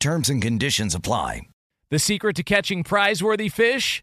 Terms and conditions apply. The secret to catching prize-worthy fish?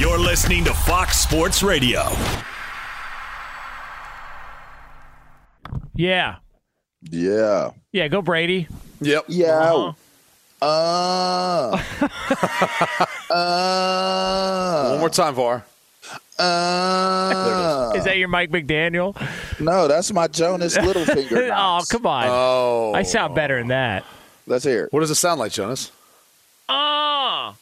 You're listening to Fox Sports Radio. Yeah. Yeah. Yeah, go Brady. Yep. Yeah. Uh. uh. One more time, VAR. Uh. Is that your Mike McDaniel? No, that's my Jonas Littlefinger. oh, come on. Oh. I sound better than that. Let's hear it. What does it sound like, Jonas? Oh.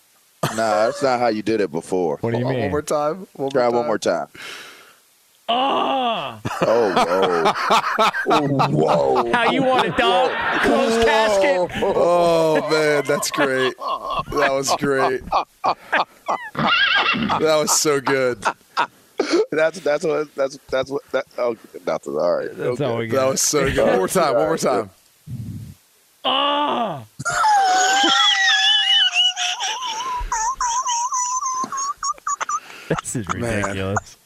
Nah, that's not how you did it before. What do you One mean? more time. One Try more one more time. Oh. Oh, whoa. whoa. How you want it, dog? Closed casket. Oh man, that's great. That was great. That was so good. That's that's what that's that's what that. Oh, nothing. All right. That's okay. all we That was so good. One more time. One more time. Oh. this is ridiculous.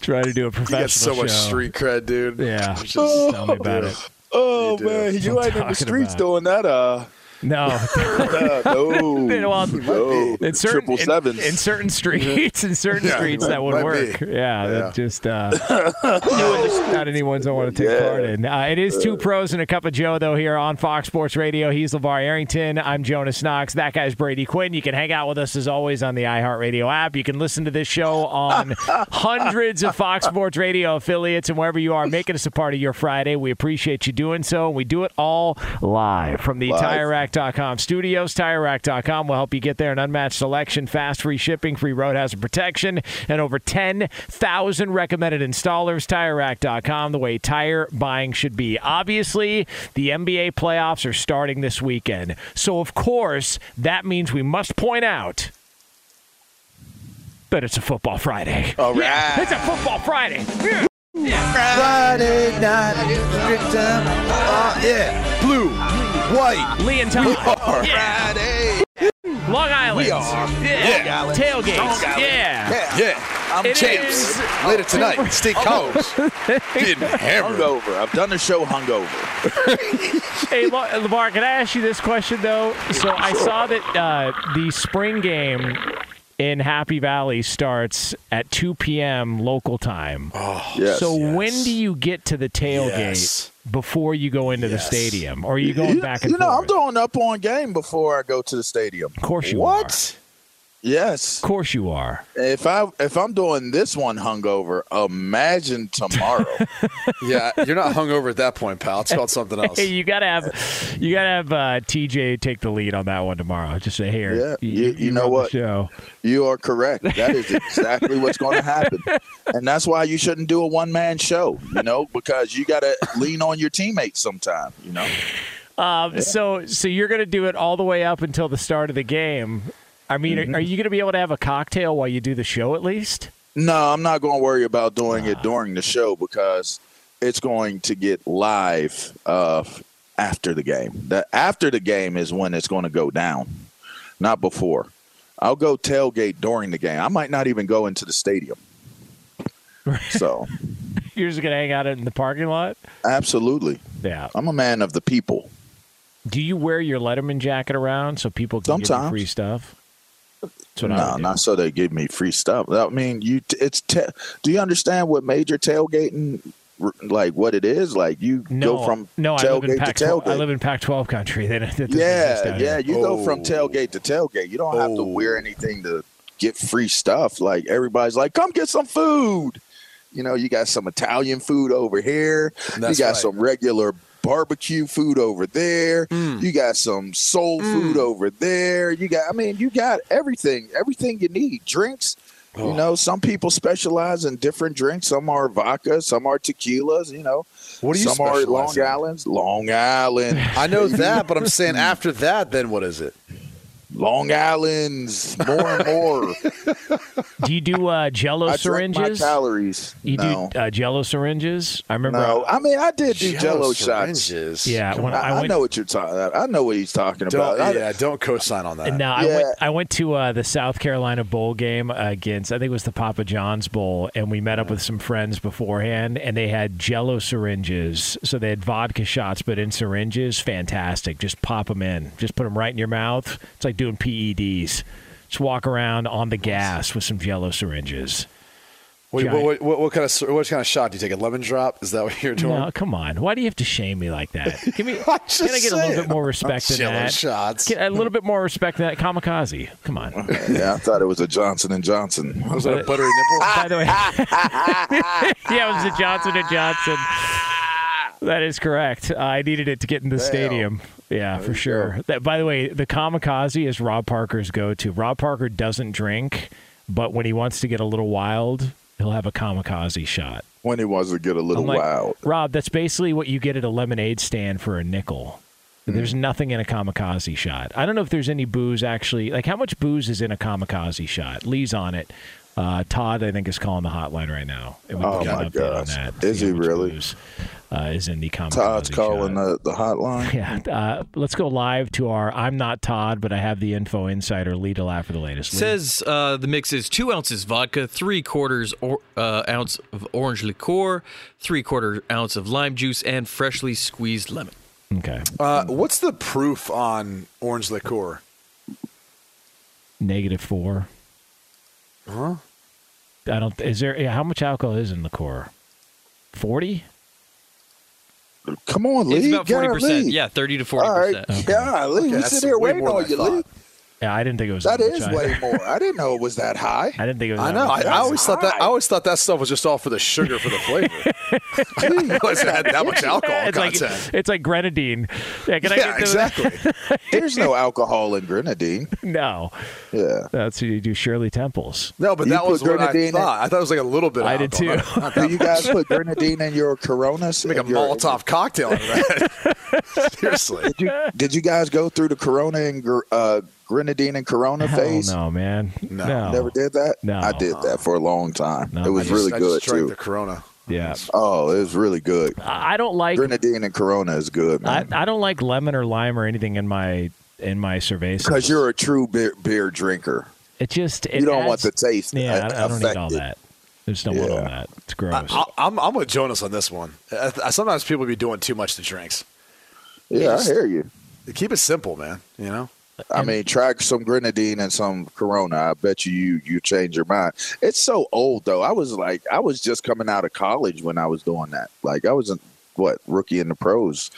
Try to do a professional. You got so much street cred, dude. Yeah. Just- Tell me about it. Oh You man, you ain't in the streets doing that. Uh, No. uh no, Well, no. in certain triple in- sevens. In, certain streets, in certain Yeah, streets, that would work. be. Yeah, Yeah. that just uh, not anyone's I want to take Yeah. part in. Uh, it is two pros and a cup of Joe though here on Fox Sports Radio. He's LaVar Arrington. I'm Jonas Knox. That guy's Brady Quinn. You can hang out with us as always on the iHeartRadio app. You can listen to this show on hundreds of Fox Sports Radio affiliates and wherever you are, making us a part of your Friday. We appreciate you doing so. We do it all live from the Live. TireRack.com studios. TireRack.com will help you get there. An unmatched selection, fast free shipping, free road hazard protection, and over 10,000 recommended installers. TireRack.com, the way tire buying should be. Obviously, the NBA playoffs are starting this weekend. So, of course, that means we must point out that it's a football Friday. All right. Yeah, it's a football Friday. Yeah. Friday night, good time. Uh, yeah, blue, white. Lee and Tom. are Yeah. Friday. Long Island. We are. Yeah. Long Island. Tailgates. Island. Yeah. Yeah, I'm It James. is- Later tonight, Steve Combs getting hammered. Hungover. I've done the show hungover. Hey, La- Lamar, can I ask you this question though? So I saw that uh, the spring game in Happy Valley starts at 2 p.m. local time. Oh, Yes. so when do you get to the tailgate Yes. Before you go into Yes. the stadium, or are you going you, back and you know, I'm throwing up on game before I go to the stadium. of course you What? Yes. Of course you are. If I if I'm doing this one hungover, imagine tomorrow. Yeah, you're not hungover at that point, pal. It's called something else. Hey, you gotta have, you gotta have uh, TJ take the lead on that one tomorrow. Just say here. Yeah, you- you know what? Show. you are correct. That is exactly what's going to happen, and that's why you shouldn't do a one man show. You know, because you got to lean on your teammates sometime. You know. Um, So, so you're gonna do it all the way up until the start of the game. I mean, Mm-hmm. are, are you gonna be able to have a cocktail while you do the show at least? No, I'm not going to worry about doing it during the show because it's going to get live uh, after the game. The after the game is when it's going to go down, not before. I'll go tailgate during the game. I might not even go into the stadium. So, You're just gonna hang out in the parking lot. absolutely. Yeah. I'm a man of the people. Do you wear your Letterman jacket around so people can give you free stuff? That's what I No, not so they give me free stuff. I mean, you. It's. Te- do you understand what major tailgating, like what it is? Like you No, go from no, I live in tailgate to Pac-12. tailgate. I live in Pac-12 country. They don't, that doesn't yeah, yeah. here. You go from Oh. tailgate to tailgate. You don't have to Oh. wear anything to get free stuff. Like everybody's like, come get some food. You know, you got some Italian food over here. That's you got right. some regular barbecue food over there. Mm. You got some soul food over there. You got, I mean, you got everything, everything you need. Drinks. Oh. You know, some people specialize in different drinks. Some are vodka, some are tequilas. You know, What do you some are Long in? Island's. Long Island. I know that, but I'm saying after that, then what is it? Long Island's more and more. Do you do uh, Jello I drink my syringes? calories. You no, do uh, Jello syringes? I remember. no. I mean, I did do Jello, shots. syringes. Yeah, when I I, went. know what you're talking. about. I know what he's talking Don't, about. I- yeah, don't co-sign on that. No, I went. I went to uh, the South Carolina bowl game against. I think it was the Papa John's bowl, and we met up with some friends beforehand, and they had Jello syringes. So they had vodka shots, but in syringes. Fantastic. Just pop them in. Just put them right in your mouth. It's like doing PEDs. Just walk around on the gas with some Jello syringes. Wait, what, what, what kind of what kind of shot do you take? A lemon drop? Is that what you're doing? No, come on. Why do you have to shame me like that? Give me. Can I get a little bit more respect than Jello that? shots. Get a little bit more respect than that. Kamikaze. Come on. yeah, I thought it was a Johnson and Johnson. Was that a buttery nipple? By the way, yeah, it was a Johnson and Johnson. That is correct. I needed it to get in the stadium. Yeah, for sure. That, by the way, the kamikaze is Rob Parker's go-to. Rob Parker doesn't drink, but when he wants to get a little wild, he'll have a kamikaze shot. when he wants to get a little like, wild. Rob, that's basically what you get at a lemonade stand for a nickel. Hmm. There's nothing in a kamikaze shot. I don't know if there's any booze actually. Like, how much booze is in a kamikaze shot? Lee's on it. Uh, Todd, I think, is calling the hotline right now. And we can Oh, get my an update on gosh. that. Is See how he really? booze, uh, is in the comments. Todd's calling the, the hotline. Yeah, uh, let's go live to our. I'm not Todd, but I have the info insider. Lee to laugh for the latest. Lee. Says uh, the mix is two ounces vodka, three quarters or, uh, ounce of orange liqueur, three quarter ounce of lime juice, and freshly squeezed lemon. okay, Uh, what's the proof on orange liqueur? negative four. Huh? I don't. Is there? Yeah, how much alcohol is in the core? Forty. Come on, Lee. It's about forty percent. Yeah, thirty to forty All right. percent. Golly, we that's sit here waiting on you, I Lee. Thought. Yeah, I didn't think it was That that is much. I- way more. I didn't know it was that high. I didn't think it was. I that know. I, much. I always thought that. I always thought that stuff was just all for the sugar for the flavor. I didn't realize it had that much alcohol it's like content. it's like grenadine. Yeah, can I yeah, get exactly. There's no alcohol in grenadine. No, Yeah. that's you do Shirley Temples. No, but You that was put what I grenadine in- thought. I thought it was like a little bit. Of I did alcohol, too. not- not Do you guys put grenadine in your Coronas? Make a In your- Molotov cocktail out of that. Seriously. Did you, did you guys go through the Corona and uh, grenadine and Corona Hell phase? no, man. No. Never did that. No. I did that for a long time. No, it was I just- really I good just drank too. the Corona. Yeah, oh, it was really good. I I don't like. Grenadine and Corona is good, I, man. I don't like lemon or lime or anything in my in my cerveza. Because you're a true beer, beer drinker. It just it you don't want the taste. Yeah, I, I don't need all that. There's no one Yeah. on that. It's gross. I, I'm, I'm with Jonas on this one. I, I- sometimes people be doing too much to drinks. Yeah, I hear you. Keep it simple, man. You know. I mean, try some grenadine and some Corona. I bet you you you change your mind. It's so old though. I was like, I was just coming out of college when I was doing that. Like, I was in what rookie in the pros.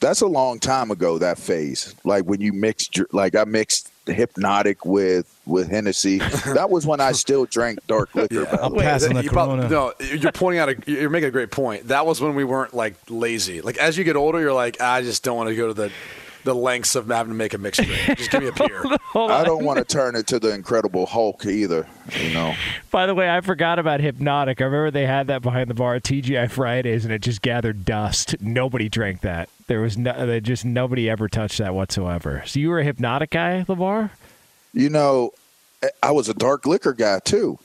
That's a long time ago. That phase, like when you mixed, your- like I mixed hypnotic with with Hennessy. that was when I still drank dark liquor. I'll pass on the you prob- Corona. no, you're pointing out. A, you're making a great point. That was when we weren't like lazy. Like as you get older, you're like, I just don't want to go to the the lengths of having to make a mixed drink. Just give me a beer. I don't want to turn into the Incredible Hulk either. You know, By the way, I forgot about Hypnotic. I remember they had that behind the bar at TGI Fridays, and it just gathered dust. Nobody drank that. There was no, they just nobody ever touched that whatsoever. So you were a Hypnotic guy, LaVar? you know, eh, I was a dark liquor guy too.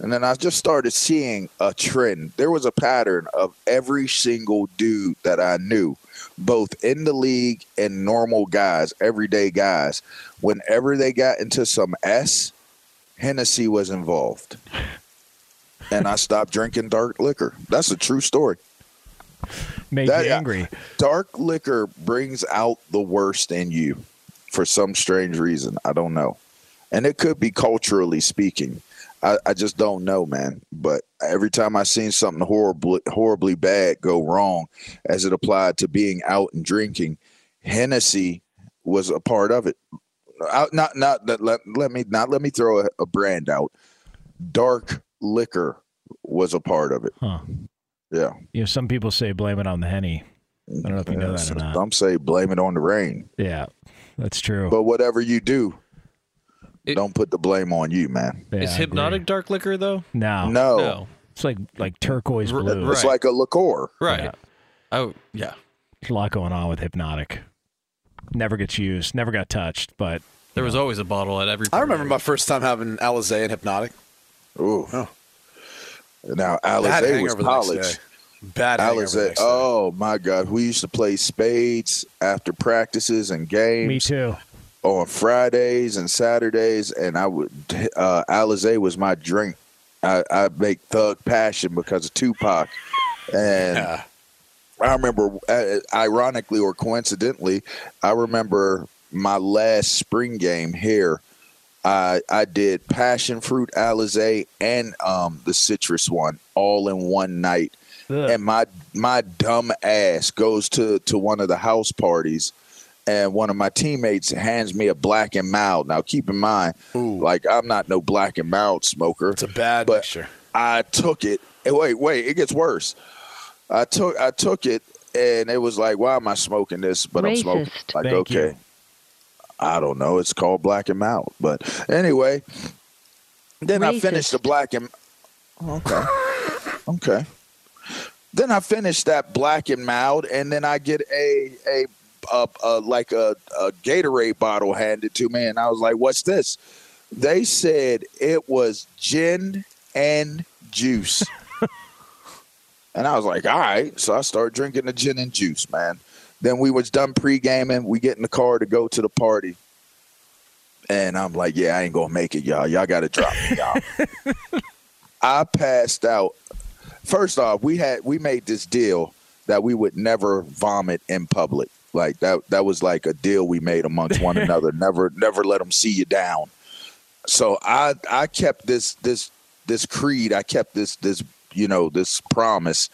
And then I just started seeing a trend. There was a pattern of every single dude that I knew, both in the league and normal guys, everyday guys. Whenever they got into some S, Hennessy was involved. And I stopped drinking dark liquor. That's a true story. Made That- you angry. Dark liquor brings out the worst in you for some strange reason. I don't know. And it could be culturally speaking. I, I just don't know, man. But every time I seen something horribly horribly bad go wrong as it applied to being out and drinking, Hennessy was a part of it. Out, not not that let, let me not let me throw a, a brand out. Dark liquor was a part of it. Huh. Yeah. You know, some people say blame it on the henny. I don't know if you know that or not. Some say blame it on the rain. Yeah, that's true. But whatever you do, It- don't put the blame on you, man. Yeah, Is hypnotic dark liquor though? No, No, No. It's like like turquoise R- blue. it's Right. like a liqueur. Right. Yeah. Oh yeah. There's a lot going on with hypnotic. Never gets used. Never got touched. But There was always a bottle at every. I remember my first time having Alizé and Hypnotic. Ooh. Oh. Now Bad Alizé was hangover the next college. Bad hangover Alizé. next day. Oh my God, we used to play spades after practices and games me too. On Fridays and Saturdays, and I would uh, Alizé was my drink. I, I make Thug Passion because of Tupac, and Yeah. I remember, uh, ironically or coincidentally, I remember my last spring game here. I I did passion fruit Alizé and um, the citrus one all in one night, Ugh. and my my dumb ass goes to to one of the house parties, and one of my teammates hands me a black and mild. Now keep in mind, Ooh. like I'm not no black and mild smoker. It's a bad But- mixture. I took it. and Wait, wait, it gets worse. I took I took it and it was like, why am I smoking this? But I'm smoking. Like, Thank okay. you. I don't know. It's called black and mild. But anyway, then I finished the black and oh, okay. okay. Then I finished that black and mild, and then I get a a, a, a like a, a Gatorade bottle handed to me, and I was like, "What's this?" They said it was gin and juice, and I was like, "All right." So I started drinking the gin and juice, man. Then we was done pre gaming. We get in the car to go to the party. And I'm like, yeah, I ain't gonna make it, y'all. Y'all gotta drop me, y'all. I passed out. First off, we had we made this deal that we would never vomit in public. Like that that was like a deal we made amongst one another. Never never let them see you down. So I I kept this this this creed. I kept this this you know this promise.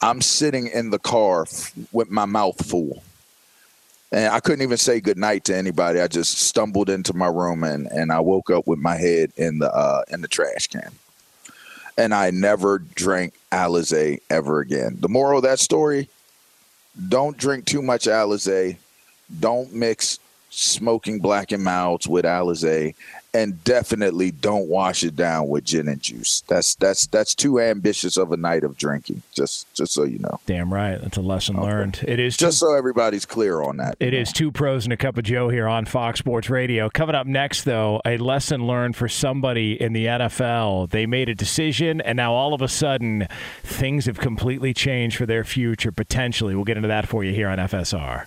I'm sitting in the car f- with my mouth full. And I couldn't even say goodnight to anybody. I just stumbled into my room and, and I woke up with my head in the uh, in the trash can. And I never drank Alizé ever again. The moral of that story: don't drink too much Alizé. Don't mix smoking black and milds with Alizé, and definitely don't wash it down with gin and juice. That's that's that's too ambitious of a night of drinking. Just just so you know. Damn right. That's a lesson learned. It is Just so everybody's clear on that. It is two pros and a cup of Joe here on Fox Sports Radio. Coming up next, though, a lesson learned for somebody in the NFL. They made a decision, and now all of a sudden, things have completely changed for their future, potentially. We'll get into that for you here on FSR.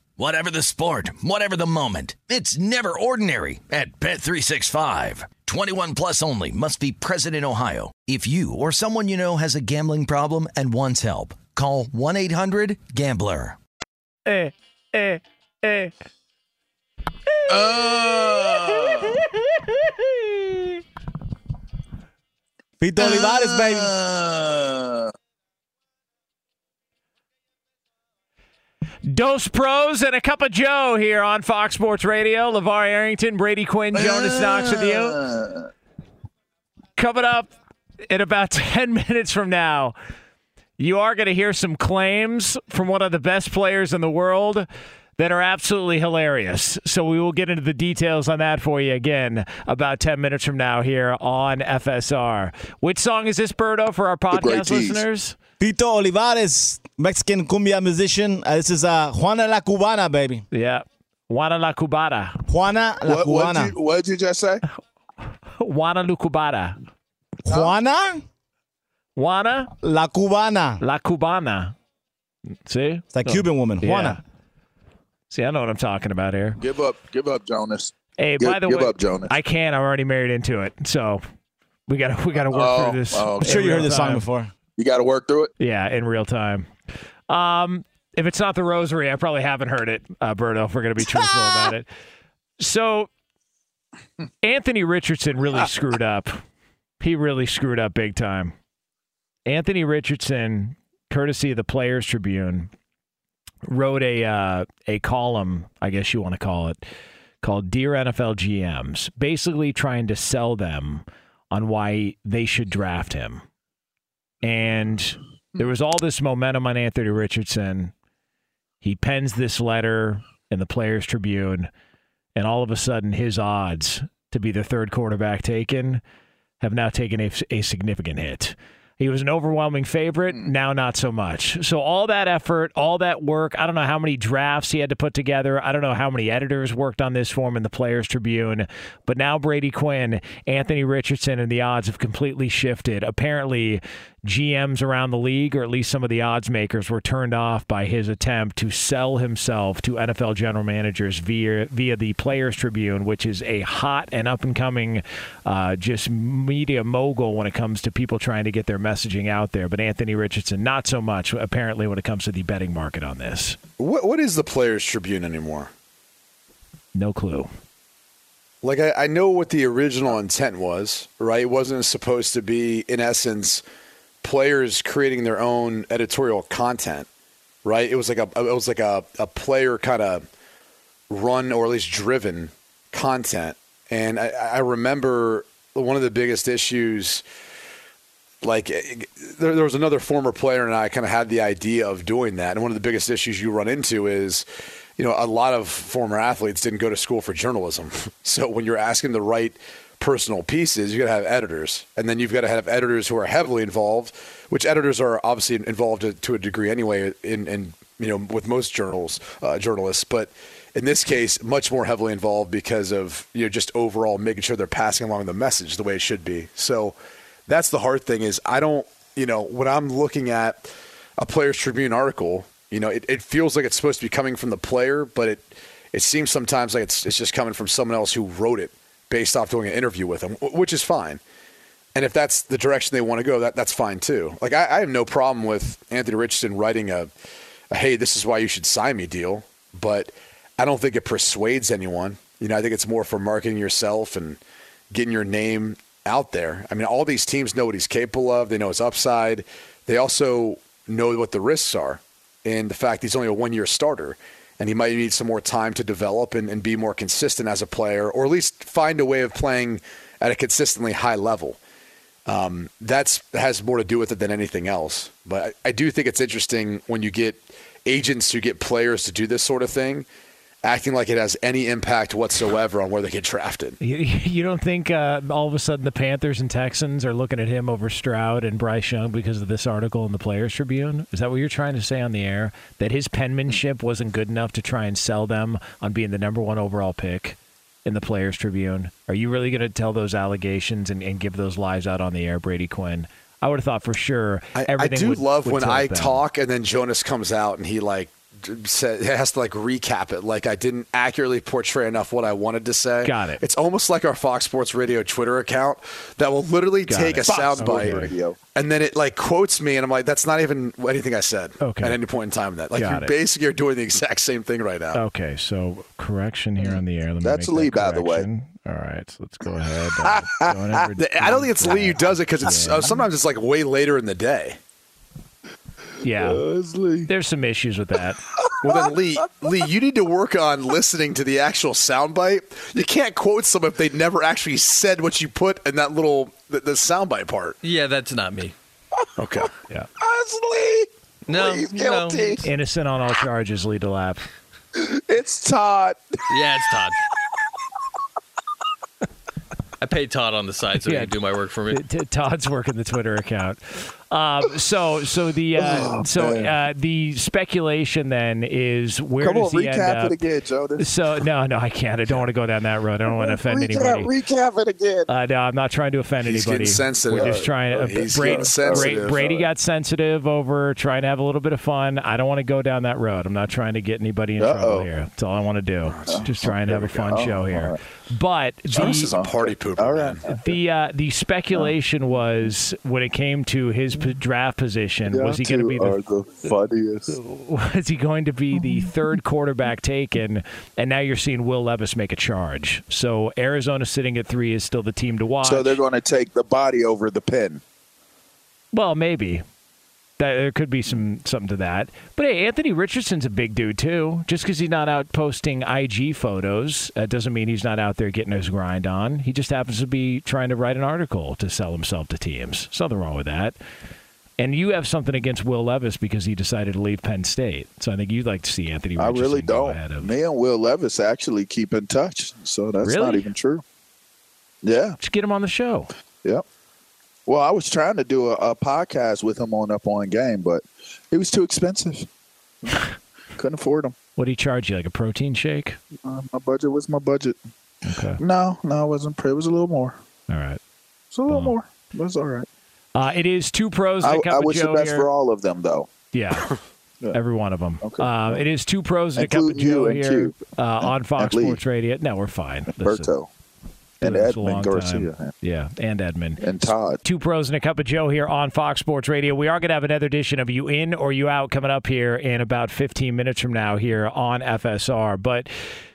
Whatever the sport, whatever the moment. It's never ordinary at Bet365. 21 plus only must be present in Ohio. If you or someone you know has a gambling problem and wants help, call 1-800-GAMBLER. Eh, eh, eh. Uh, Pito Olivares, baby. Uh, Dos pros and a cup of Joe here on Fox Sports Radio. LaVar Arrington, Brady Quinn, Jonas Knox with you. uh, Coming up in about 10 minutes from now, you are going to hear some claims from one of the best players in the world that are absolutely hilarious. So we will get into the details on that for you again about 10 minutes from now here on FSR. Which song is this, Berto, for our podcast listeners? Pito Olivares, Mexican cumbia musician. Uh, this is uh, Juana la Cubana, baby. Yeah. Juana la Cubana. Juana la what what Cubana. you, what did you just say? Juana la Cubana. Juana Juana la Cubana. la Cubana. See? It's like Cuban woman. Yeah. Juana. See, I know what I'm talking about here. Give up, give up, Jonas. Hey, Give- by the give way, up, Jonas. I can't. I'm already married into it, so we gotta we gotta work Oh, through this. oh, I'm sure you heard real this song before. You got to work through it. Yeah, in real time. Um, if it's not the Rosary, I probably haven't heard it, uh, Berto. If we're gonna be truthful about it. So, Anthony Richardson really screwed up. He really screwed up big time. Anthony Richardson, courtesy of the Players Tribune, wrote a uh, a column, I guess you want to call it, called "Dear NFL GMs," basically trying to sell them on why they should draft him. And there was all this momentum on Anthony Richardson. He pens this letter in the Players Tribune, and all of a sudden, his odds to be the third quarterback taken have now taken a, a significant hit. He was an overwhelming favorite. Now, not so much. So, all that effort, all that work, I don't know how many drafts he had to put together. I don't know how many editors worked on this for him in the Players Tribune. But now, Brady Quinn, Anthony Richardson, and the odds have completely shifted. Apparently, GMs around the league, or at least some of the odds makers, were turned off by his attempt to sell himself to NFL general managers via via the Players Tribune, which is a hot and up and coming, uh, just media mogul when it comes to people trying to get their messaging out there. But Anthony Richardson, not so much apparently when it comes to the betting market on this. What what is the Players Tribune anymore? No clue. Like I, I know what the original intent was, right? It wasn't supposed to be, in essence, players creating their own editorial content, right? It was like a it was like a, a player kind of run or at least driven content. And I, I remember one of the biggest issues like eh, there, there was another former player and I kind of had the idea of doing that. And one of the biggest issues you run into is, you know, a lot of former athletes didn't go to school for journalism. So when you're asking the right personal pieces, you've got to have editors, and then you've got to have editors who are heavily involved, which editors are obviously involved to, to a degree anyway. In, in you know, with most journals, uh, journalists, but in this case, much more heavily involved because of you know just overall making sure they're passing along the message the way it should be. So that's the hard thing is I don't you know when I'm looking at a Players Tribune article, you know, it, it feels like it's supposed to be coming from the player, but it it seems sometimes like it's it's just coming from someone else who wrote it based off doing an interview with him, which is fine. And if that's the direction they want to go, that that's fine too. Like I, I have no problem with Anthony Richardson writing a, a "Hey, this is why you should sign me" deal, but I don't think it persuades anyone. You know, I think it's more for marketing yourself and getting your name out there. I mean, all these teams know what he's capable of. They know his upside. They also know what the risks are, and the fact he's only a one-year starter and he might need some more time to develop and, and be more consistent as a player, or at least find a way of playing at a consistently high level. Um, that's has more to do with it than anything else. But I, I do think it's interesting when you get agents who get players to do this sort of thing acting like it has any impact whatsoever on where they get drafted. You, you don't think uh, all of a sudden the Panthers and Texans are looking at him over Stroud and Bryce Young because of this article in the Players Tribune? Is that what you're trying to say on the air? That his penmanship wasn't good enough to try and sell them on being the number one overall pick? In the Players Tribune, are you really going to tell those allegations and, and give those lies out on the air, Brady Quinn? I would have thought for sure. I, I do would, love would when I them. talk and then Jonas comes out and he like said, has to like recap it. Like I didn't accurately portray enough what I wanted to say. Got it. It's almost like our Fox Sports Radio Twitter account that will literally Got take it. a soundbite Radio. and then it like quotes me, and I'm like, that's not even anything I said Okay. at any point in time. That like Got you it. basically are doing the exact same thing right now. Okay, so correction here on the air. Let me That's Lee, that by the way. All right, so let's go ahead. Uh, don't ever I don't think it's Lee who does it because it's Yeah. uh, sometimes it's like way later in the day. Yeah, uh, Leslie. there's some issues with that. Well, then Lee, Lee, you need to work on listening to the actual soundbite. You can't quote someone if they never actually said what you put in that little the, the soundbite part. Yeah, that's not me. Okay. Yeah, Leslie. No, Please no. innocent on all charges. Lee to lap. It's Todd. Yeah, it's Todd. I paid Todd on the side so Yeah. he can do my work for me. T- Todd's working the Twitter account. Um, so, so the uh, Oh, so uh, the speculation then is where Come does on, he end recap up? it again, Jonas. So no, no, I can't. I don't want to go down that road. I don't want to offend recap, anybody. recap it again. Uh, no, I'm not trying to offend He's anybody. getting sensitive. We're just trying to. He's Brady, getting sensitive. Brady got sensitive over trying to have a little bit of fun. I don't want to go down that road. I'm not trying to get anybody in trouble Uh-oh. here. That's all I want to do. Just trying to have a fun show here. But Jonas is a party pooper. All right. the uh, the speculation was when it came to his p- draft position, was he going to be the the funniest. was he going to be the third quarterback taken? And now you're seeing Will Levis make a charge. So Arizona sitting at three is still the team to watch. So they're going to take the body over the pen. Well, maybe. That, there could be some something to that. But hey, Anthony Richardson's a big dude too. Just because he's not out posting IG photos uh, doesn't mean he's not out there getting his grind on. He just happens to be trying to write an article to sell himself to teams. There's nothing wrong with that. And you have something against Will Levis because he decided to leave Penn State. So I think you'd like to see Anthony I really don't. ahead of. Me and Will Levis actually keep in touch, so that's not even true. Yeah, Just get him on the show. yep. Well, I was trying to do a, a podcast with him on Up On Game, but it was too expensive. Couldn't afford them. What did he charge you? Like a protein shake? Uh, my budget was my budget. Okay. No, no, it wasn't. It was a little more. All right. It's a little more. It was all right. Uh, it is two pros and I, a cup I of wish the best here. for all of them, though. Yeah. Yeah. Every one of them. Okay. Uh, it is two pros and a cup of Joe here uh, on Fox Sports Radio. No, we're fine. Listen, Berto and this a long Edmund Garcia time. Yeah, and Edmund. and Todd. Two pros and a cup of Joe here on Fox Sports Radio. We are going to have another edition of You In or You Out coming up here in about 15 minutes from now here on FSR. But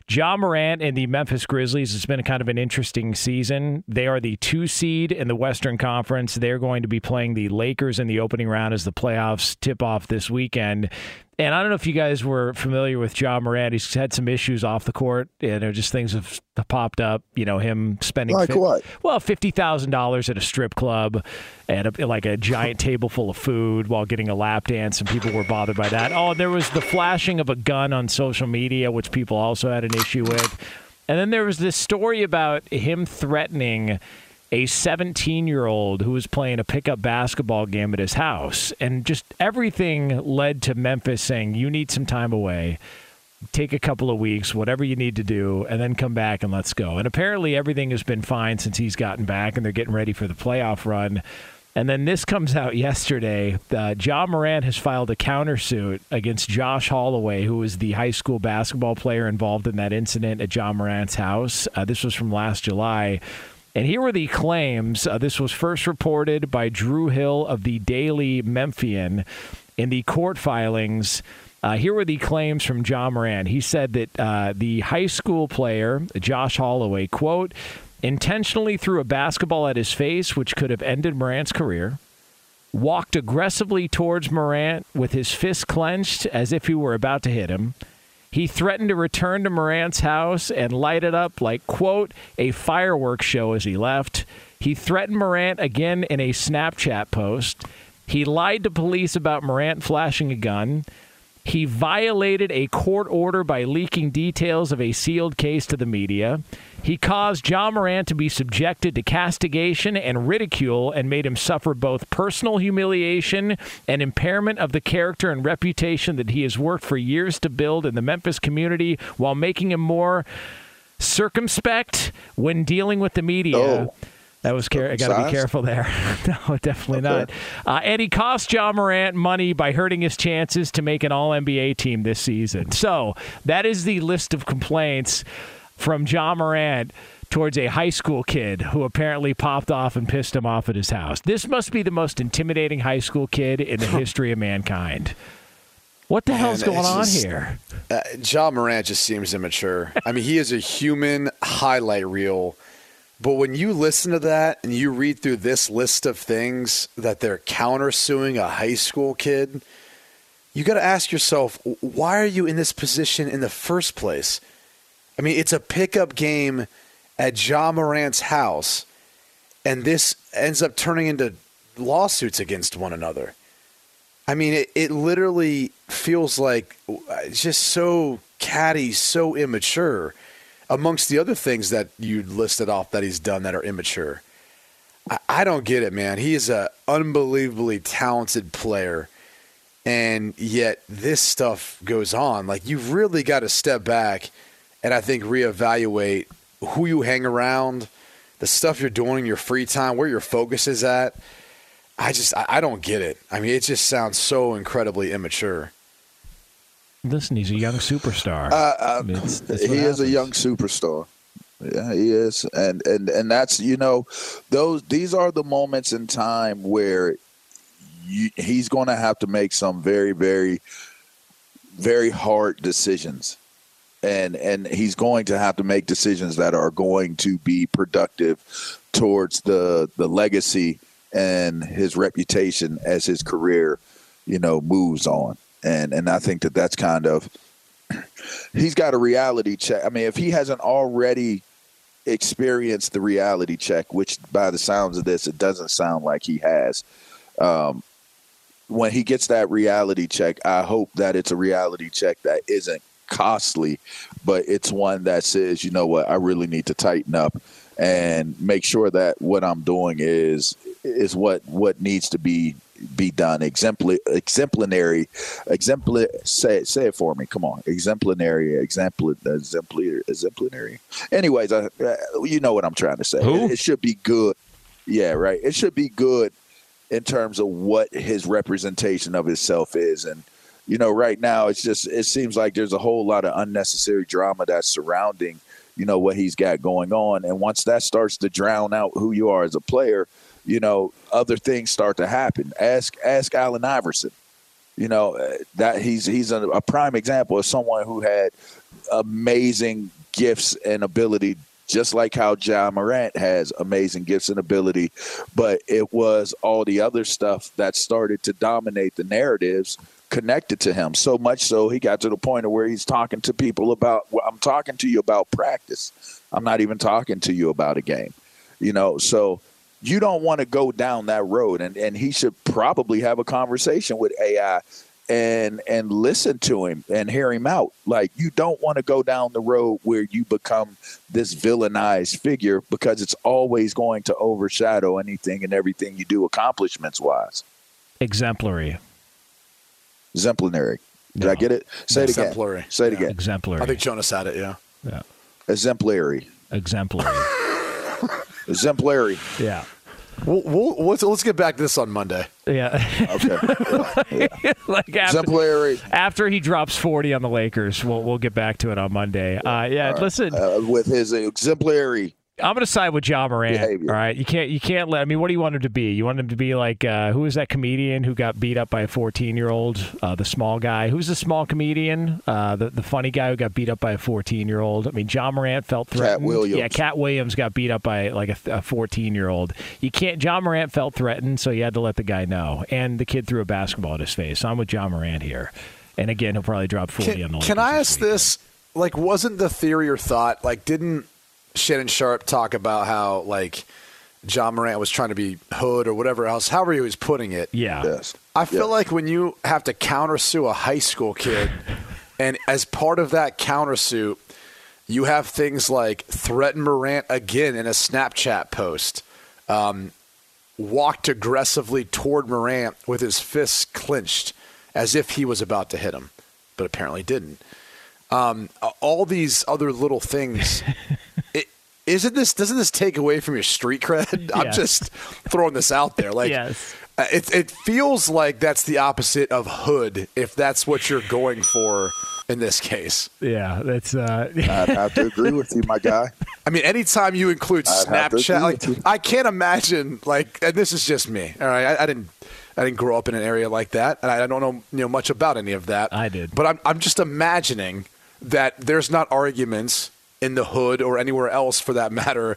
Ja Morant and the Memphis Grizzlies, it's been kind of an interesting season. They are the two seed in the Western Conference. They're going to be playing the Lakers in the opening round as the playoffs tip off this weekend. And I don't know if you guys were familiar with Ja Morant. He's had some issues off the court, and there just things have popped up. You know, him spending Like what? well, fifty thousand dollars at a strip club, and a, like a giant table full of food while getting a lap dance, and people were bothered by that. Oh, there was the flashing of a gun on social media, which people also had an issue with, and then there was this story about him threatening a 17 year old who was playing a pickup basketball game at his house, and just everything led to Memphis saying, "You need some time away." take a couple of weeks, whatever you need to do, and then come back and let's go. And apparently everything has been fine since he's gotten back, and they're getting ready for the playoff run. And then this comes out yesterday. Uh, Ja Morant has filed a countersuit against Josh Holloway, who was the high school basketball player involved in that incident at Ja Morant's house. Uh, this was from last July. And here were the claims. Uh, this was first reported by Drew Hill of the Daily Memphian in the court filings. Uh, here were the claims from Ja Morant. He said that uh, the high school player, Josh Holloway, quote, intentionally threw a basketball at his face, which could have ended Morant's career, walked aggressively towards Morant with his fist clenched as if he were about to hit him. He threatened to return to Morant's house and light it up like, quote, a fireworks show as he left. He threatened Morant again in a Snapchat post. He lied to police about Morant flashing a gun. He violated a court order by leaking details of a sealed case to the media. He caused Ja Morant to be subjected to castigation and ridicule and made him suffer both personal humiliation and impairment of the character and reputation that he has worked for years to build in the Memphis community while making him more circumspect when dealing with the media. Oh. That was care- I got to be careful there. no, definitely not. Uh, and he cost Ja Morant money by hurting his chances to make an All NBA team this season. So that is the list of complaints from Ja Morant towards a high school kid who apparently popped off and pissed him off at his house. This must be the most intimidating high school kid in the history of mankind. What the hell's Man, going on just- here? Uh, Ja Morant just seems immature. I mean, he is a human highlight reel. But when you listen to that and you read through this list of things that they're countersuing a high school kid, you got to ask yourself, why are you in this position in the first place? I mean, it's a pickup game at Ja Morant's house, and this ends up turning into lawsuits against one another. I mean, it, it literally feels like it's just so catty, so immature amongst the other things that you listed off that he's done that are immature. I, I don't get it, man. He is a unbelievably talented player, and yet this stuff goes on. Like you've really got to step back and I think reevaluate who you hang around, the stuff you're doing in your free time, where your focus is at. I just I, I don't get it. I mean, it just sounds so incredibly immature. Listen, he's a young superstar. Uh, It's- it's he is a young superstar. Yeah, he is, and and and that's you know, those these are the moments in time where you, he's going to have to make some very very very hard decisions, and and he's going to have to make decisions that are going to be productive towards the the legacy and his reputation as his career, you know, moves on, and and I think that that's kind of he's got a reality check. I mean, if he hasn't already experienced the reality check, which by the sounds of this, it doesn't sound like he has. Um, when he gets that reality check, I hope that it's a reality check that isn't costly, but it's one that says, you know what, I really need to tighten up and make sure that what I'm doing is is what what needs to be be done. Exemplary, exemplary, exemplary. Say it, say it for me. Come on, exemplary, exemplary, exemplary, exemplary. Anyways, I, you know what I'm trying to say. It, it should be good. Yeah, right. It should be good in terms of what his representation of himself is, and you know, right now it's just it seems like there's a whole lot of unnecessary drama that's surrounding you know what he's got going on, and once that starts to drown out who you are as a player you know, other things start to happen. Ask ask Allen Iverson. You know uh, that he's he's a, a prime example of someone who had amazing gifts and ability, just like how Ja Morant has amazing gifts and ability. But it was all the other stuff that started to dominate the narratives connected to him so much so he got to the point of where he's talking to people about well, I'm talking to you about practice. I'm not even talking to you about a game. You know, so you don't want to go down that road and, and he should probably have a conversation with AI and and listen to him and hear him out. Like you don't want to go down the road where you become this villainized figure because it's always going to overshadow anything and everything you do accomplishments wise. Exemplary. Exemplary. Did No. I get it? Say it Exemplary. again. Say it Yeah. again. Exemplary. I think Jonas had it. Yeah. yeah. Exemplary. Exemplary. Exemplary. yeah. We'll, we'll, let's, let's get back to this on Monday. Yeah. Okay. like after, Exemplary. after he drops 40 on the Lakers, we'll we'll get back to it on Monday. Uh, yeah, listen, Uh, with his exemplary I'm going to side with Ja Morant. Behavior. All right, you can't you can't let. I mean, what do you want him to be? You want him to be like uh, who is that comedian who got beat up by a 14 year old? Uh, the small guy. Who's the small comedian? Uh, the the funny guy who got beat up by a 14 year old. I mean, Ja Morant felt threatened. Williams. Yeah, Katt Williams got beat up by like a 14 year old. You can't. Ja Morant felt threatened, so you had to let the guy know. And the kid threw a basketball at his face. So I'm with Ja Morant here. And again, he'll probably drop 40 on the Can, I ask weekend. this? Like, wasn't the theory or thought like didn't Shannon Sharpe talk about how like Ja Morant was trying to be hood or whatever else, however he was putting it? Yeah. Yes. I feel Yeah. like when you have to countersue a high school kid, and as part of that countersuit, you have things like threaten Morant again in a Snapchat post, um, walked aggressively toward Morant with his fists clenched as if he was about to hit him, but apparently didn't. Um, all these other little things. it, isn't this doesn't this take away from your street cred? I'm Yes. just throwing this out there. Like Yes. uh, It, it feels like that's the opposite of hood, if that's what you're going for in this case. Yeah, that's. Uh, I'd have to agree with you, my guy. I mean, anytime you include I'd Snapchat, like you. I can't imagine, like, and this is just me. All right, I, I didn't, I didn't grow up in an area like that, and I, I don't know, you know, much about any of that. I did. but I'm, I'm just imagining that there's not arguments in the hood or anywhere else, for that matter,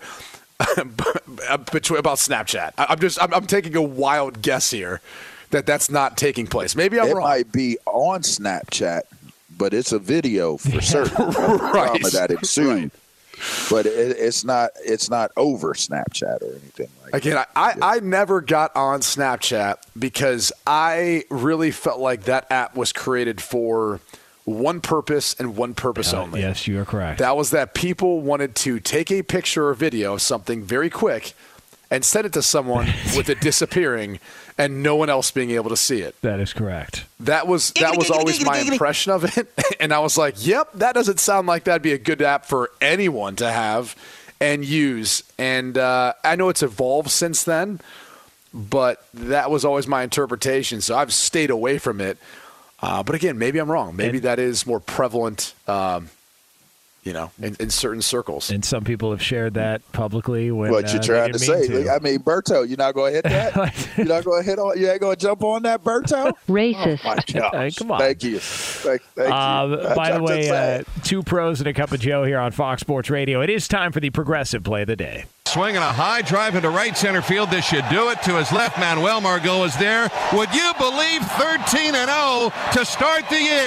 about Snapchat. I'm just, I'm, I'm taking a wild guess here that that's not taking place. Maybe I'm it wrong. might be on Snapchat, but it's a video for certain Right. that ensued. But it, it's not it's not over Snapchat or anything like that. Again, I, I, I never got on Snapchat because I really felt like that app was created for one purpose and one purpose only. yes, you are correct. That was that people wanted to take a picture or video of something very quick and send it to someone with it disappearing and no one else being able to see it. that is correct. That was that was always my impression of it, and I was like, "Yep, that doesn't sound like that'd be a good app for anyone to have and use." And uh, I know it's evolved since then, but that was always my interpretation. So I've stayed away from it. Uh, but again, maybe I'm wrong. Maybe And- that is more prevalent, um, you know, in, in certain circles. And some people have shared that publicly. When, What uh, you they trying to say? to. I mean, Berto, you're not going to hit that. you're not going to hit on. You ain't going to jump on that, Berto. Racist. My gosh. Hey, come on. Thank you. Thank, thank Um, you. by the I'm way, uh, two pros and a cup of Joe here on Fox Sports Radio. It is time for the progressive play of the day. Swinging a high drive into right center field. This should do it. To his left, Manuel Margot is there. Would you believe 13 and 0 to start the year?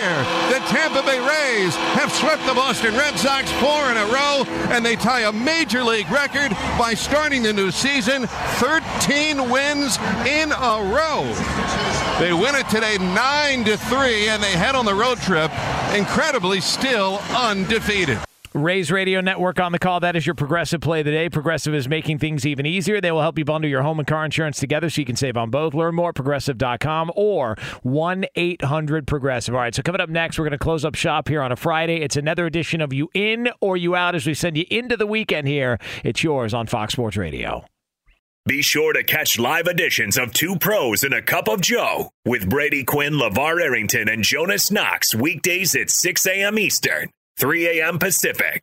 The Tampa Bay Rays have swept the Boston Red Sox four in a row, and they tie a major league record by starting the new season 13 wins in a row. They win it today 9 to 3, and they head on the road trip, incredibly still undefeated. Rays Radio Network on the call. That is your Progressive play of the day. Progressive is making things even easier. They will help you bundle your home and car insurance together so you can save on both. Learn more at progressive.com or 1 800 Progressive. All right, so coming up next, we're going to close up shop here on a Friday. It's another edition of You In or You Out as we send you into the weekend here. It's yours on Fox Sports Radio. Be sure to catch live editions of Two Pros and a Cup of Joe with Brady Quinn, LaVar Arrington, and Jonas Knox weekdays at 6 a.m. Eastern, 3 a.m. Pacific.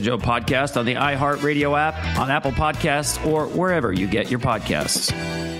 Joe podcast on the iHeartRadio app, on Apple Podcasts, or wherever you get your podcasts.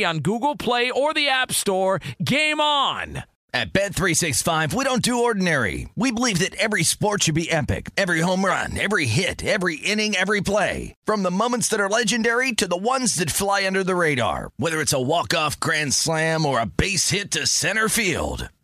on Google Play or the App Store. Game on! At Bet365, we don't do ordinary. We believe that every sport should be epic. Every home run, every hit, every inning, every play. From the moments that are legendary to the ones that fly under the radar. Whether it's a walk-off grand slam or a base hit to center field.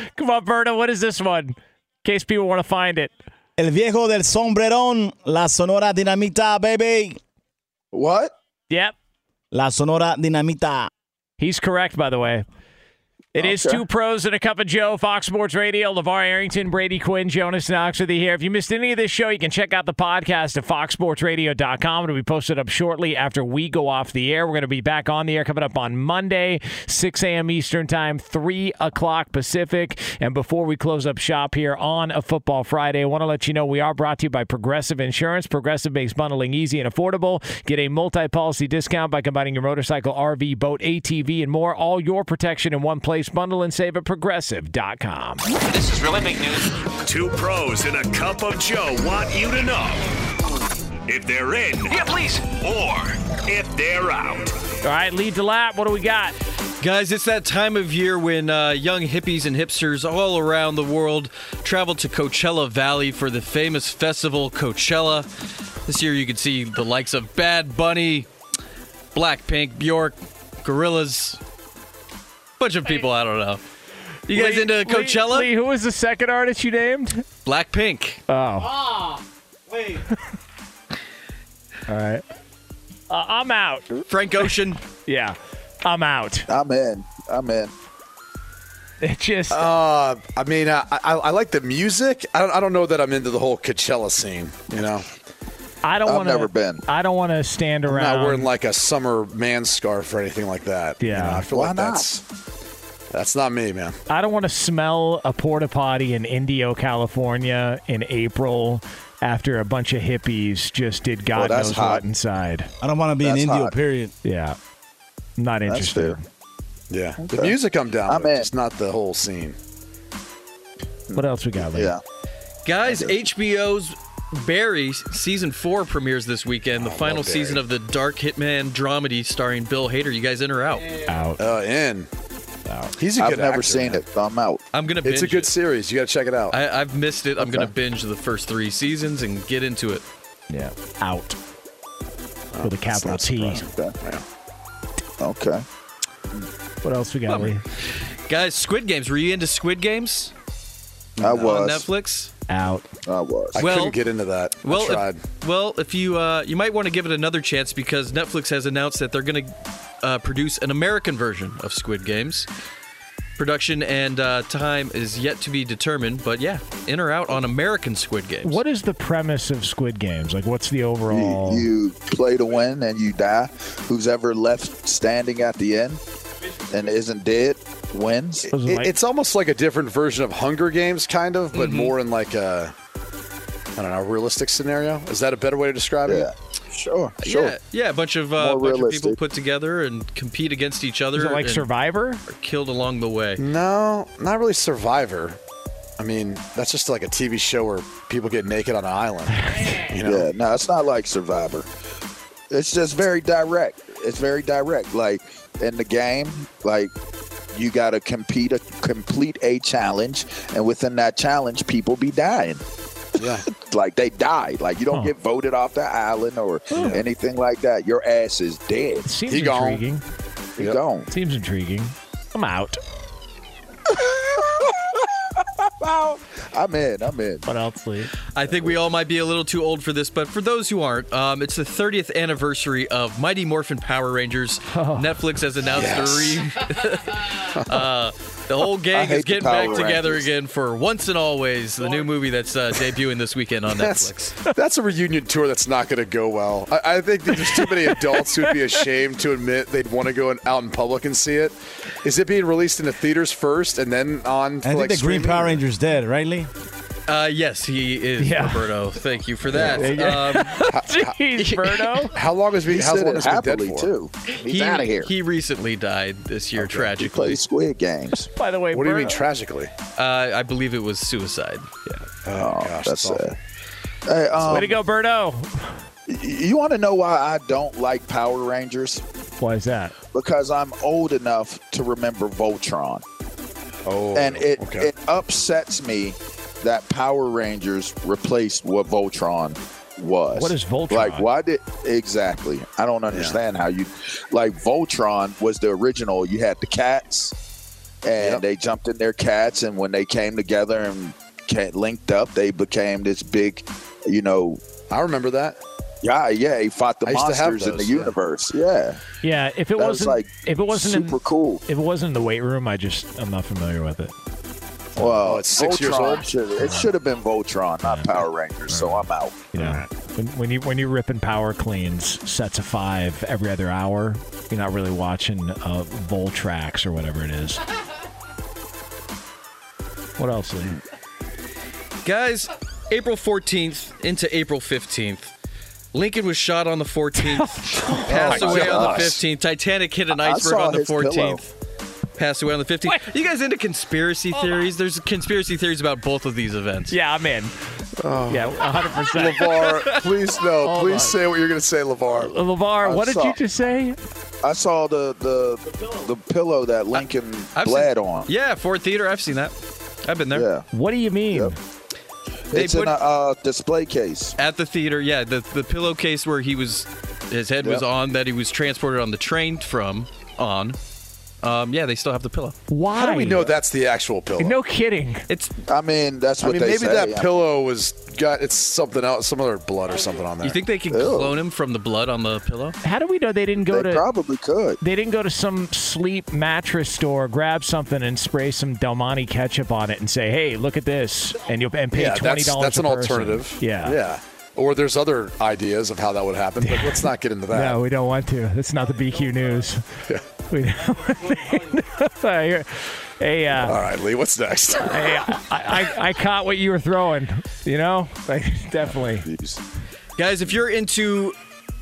Come on, Berto. What is this one? In case people want to find it. El viejo del sombrerón, la Sonora Dinamita, baby. What? Yep. La Sonora Dinamita. He's correct, by the way. It is Okay. two pros and a cup of Joe, Fox Sports Radio, LaVar Arrington, Brady Quinn, Jonas Knox with you here. If you missed any of this show, you can check out the podcast at foxsportsradio.com. It'll be posted up shortly after we go off the air. We're going to be back on the air coming up on Monday, 6 a.m. Eastern Time, 3 o'clock Pacific. And before we close up shop here on a Football Friday, I want to let you know we are brought to you by Progressive Insurance. Progressive makes bundling easy and affordable. Get a multi policy discount by combining your motorcycle, RV, boat, ATV, and more. All your protection in one place. Place bundle and save at progressive.com. This is really big news. Two pros and a cup of Joe want you to know if they're in. Yeah, please. Or if they're out. All right, lead to lap. What do we got? Guys, it's that time of year when uh, young hippies and hipsters all around the world travel to Coachella Valley for the famous festival Coachella. This year you can see the likes of Bad Bunny, Blackpink, Bjork, Gorillaz, bunch of people I don't know. You guys Lee- into Lee- Coachella? Lee, who was the second artist you named? Blackpink. Oh. wait. All right. Uh, I'm out. Frank Ocean. yeah, I'm out. I'm in. I'm in. It just. Uh, I mean, I, I, I like the music. I don't, I don't know that I'm into the whole Coachella scene. You know, I don't I've want to. never been. I don't want to stand I'm around. not wearing like a summer man scarf or anything like that. You Yeah. know, I feel Why like not? that's that's not me, man. I don't want to smell a porta potty in Indio, California in April after a bunch of hippies just did God that's knows hot. what inside. I don't want to be in That's India, hot. period. Yeah. I'm not That's interested. fair. Yeah, the music I'm down I'm with, in. just not the whole scene. What else we got, Lee? Yeah. Guys, HBO's Barry season four premieres this weekend. The final season of the dark hitman dramedy starring Bill Hader. You guys in or out? Out. Uh, in. He's a I've good never actor, seen man. it, so I'm out. I'm gonna. Binge It's a good It. series. You got to check it out. I, I've missed it. I'm gonna binge the first three seasons and get into it. Yeah. Out. With a capital T. Okay. Okay. What else we got, Lee? Guys, Squid Games. Were you into Squid Games I on was. Netflix? Out. I was. I Well- couldn't get into that. Well, I if- well, if you uh, you might want to give it another chance because Netflix has announced that they're going to uh, produce an American version of Squid Games. Production and uh, time is yet to be determined, but yeah, in or out on American Squid Games. What is the premise of Squid Games? Like, what's the You, overall? you play to win and you die. Who's ever left standing at the end and isn't dead wins. It It- it's almost like a different version of Hunger Games, kind of, Mm-hmm. but more in like a, I don't know, realistic scenario. Is that a better way to describe Yeah. it? Sure. Sure. Yeah, yeah, a bunch of uh, More bunch of people put together and compete against each other. is it like and Survivor? are killed along the way. No, not really Survivor. I mean, that's just like a TV show where people get naked on an island. You know? Yeah, no, it's not like Survivor. It's just very direct. It's very direct. Like in the game, like you got to compete a complete a challenge, and within that challenge, people be dying. Yeah. Like they die. Like you don't Huh. get voted off the island or anything like that. Your ass is dead. Seems He gone. intriguing. You Yep. gone. Seems intriguing. I'm out. I'm in. I'm in. What else, Lee? I think we all might be a little too old for this, but for those who aren't, um, it's the 30th anniversary of Mighty Morphin Power Rangers. Netflix has announced a re. uh, the whole gang is getting Power back together again for Once and Always, the new movie that's uh, debuting this weekend on That's Netflix. that's a reunion tour that's not going to go well. I, I think there's too many adults who'd be ashamed to admit they'd want to go in, out in public and see it. Is it being released in the theaters first and then on? I think like, the Green? Power Ranger's dead, right, Lee? Uh, yes, he is, Yeah. Roberto. Thank you for that. There you Um, Jeez, Berto. How long has he, He how long has he been dead happily for? too. He's he, out of here. he recently died this year, He tragically. plays Squid Games. By the way, What do you mean tragically? Uh, I believe it was suicide. Yeah. Oh, gosh, That's that's awful. sad. Hey, um, Way to go, Berto. you want to know why I don't like Power Rangers? Why is that? Because I'm old enough to remember Voltron. Oh, and it, okay. it upsets me that Power Rangers replaced what Voltron was. What is Voltron? Like, why did exactly? I don't understand how you like Voltron was the original. You had the cats, and Yep. they jumped in their cats, and when they came together and ca- linked up, they became this big, you know. I remember that. Yeah, yeah, he fought the I used to have monsters in the those, yeah. universe. Yeah, Yeah, if it that was wasn't like if it wasn't super in, cool. if it wasn't in the weight room, I just I'm not familiar with it. Well, Oh, it's six years old? should- it should have been Voltron, not Power Rangers. So I'm out. You know, when, when you when you're ripping power cleans sets of five every other hour, you're not really watching uh, Voltrax or whatever it is. What else? Lee? Guys, April 14th into April 15th. Lincoln was shot on the 14th, passed my away on the 15th. Titanic hit an iceberg on the his pillow. 14th. passed away on the 15th. You guys into conspiracy theories? There's conspiracy theories about both of these events. Yeah, I'm in. yeah, 100%. LaVar, please no. Hold please on. say what you're going to say, LaVar. LaVar, what I did you just say? I saw the the the pillow that Lincoln I've bled seen- on. Yeah, Ford Theater. I've seen that. I've been there. Yeah, What do you mean? They it's in put- a uh, display case. At the theater, yeah, the the pillowcase where he was, his head was on that he was transported on the train from, on. Um, yeah, they still have the pillow. Why? How do we know that's the actual pillow? No kidding. It's I mean, that's what I mean, they maybe say. that pillow was got it's something else, some other blood or something on there. you think they could Ew. clone him from the blood on the pillow? How do we know they didn't go They to probably could. they didn't go to some sleep mattress store, grab something and spray some Del Monte ketchup on it and say, "Hey, look at this," and you'll and pay yeah, twenty that's, dollars. that's an alternative. Yeah. yeah. Or there's other ideas of how that would happen, but let's not get into that. No, we don't want to. That's not the BQ news. We don't. hey, uh, All right, Lee, what's next? hey, I, I, I caught what you were throwing. You know, like, definitely. Guys, if you're into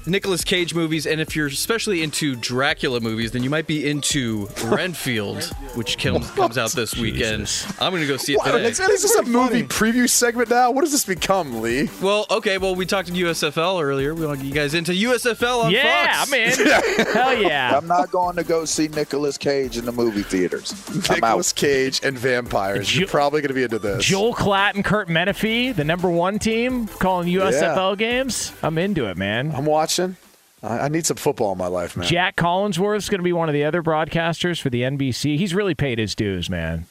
Nicolas Cage movies, and if you're especially into Dracula movies, then you might be into Renfield, which comes, comes out this weekend. I'm going to go see it What? today. Is, is this a movie preview segment now? What does this become, Lee? Well, okay. Well, we talked to USFL earlier. We want to get you guys into USFL on Yeah, Fox. I'm in. Hell yeah. I'm not going to go see Nicolas Cage in the movie theaters. I'm Nicolas out. Cage and vampires. Jo- You're probably going to be into this. Joel Klatt and Kurt Menefee, the number one team, calling USFL games. I'm into it, man. I'm watching. I, I need some football in my life, man. Jac Collinsworth's going to be one of the other broadcasters for the NBC. He's really paid his dues, man.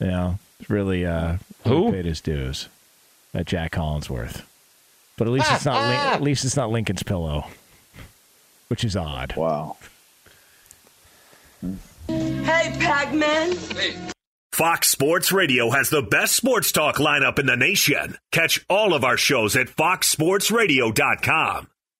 You know, really, uh, really Who? paid his dues. That Jac Collinsworth. But at least it's not. Lin- at least it's not Lincoln's pillow, which is odd. Wow. Hey, Pac-Man. Fox Sports Radio has the best sports talk lineup in the nation. Catch all of our shows at foxsportsradio.com.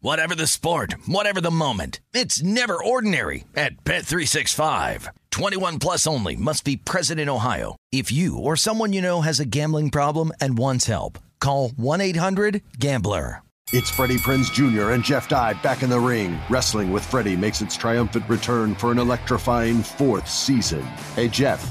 Whatever the sport, whatever the moment. It's never ordinary at Bet365. 21 plus only must be present in Ohio. If you or someone you know has a gambling problem and wants help, call 1-800-GAMBLER. It's Freddie Prinze Jr. and Jeff Dye back in the ring. Wrestling with Freddie makes its triumphant return for an electrifying fourth season. Hey, Jeff,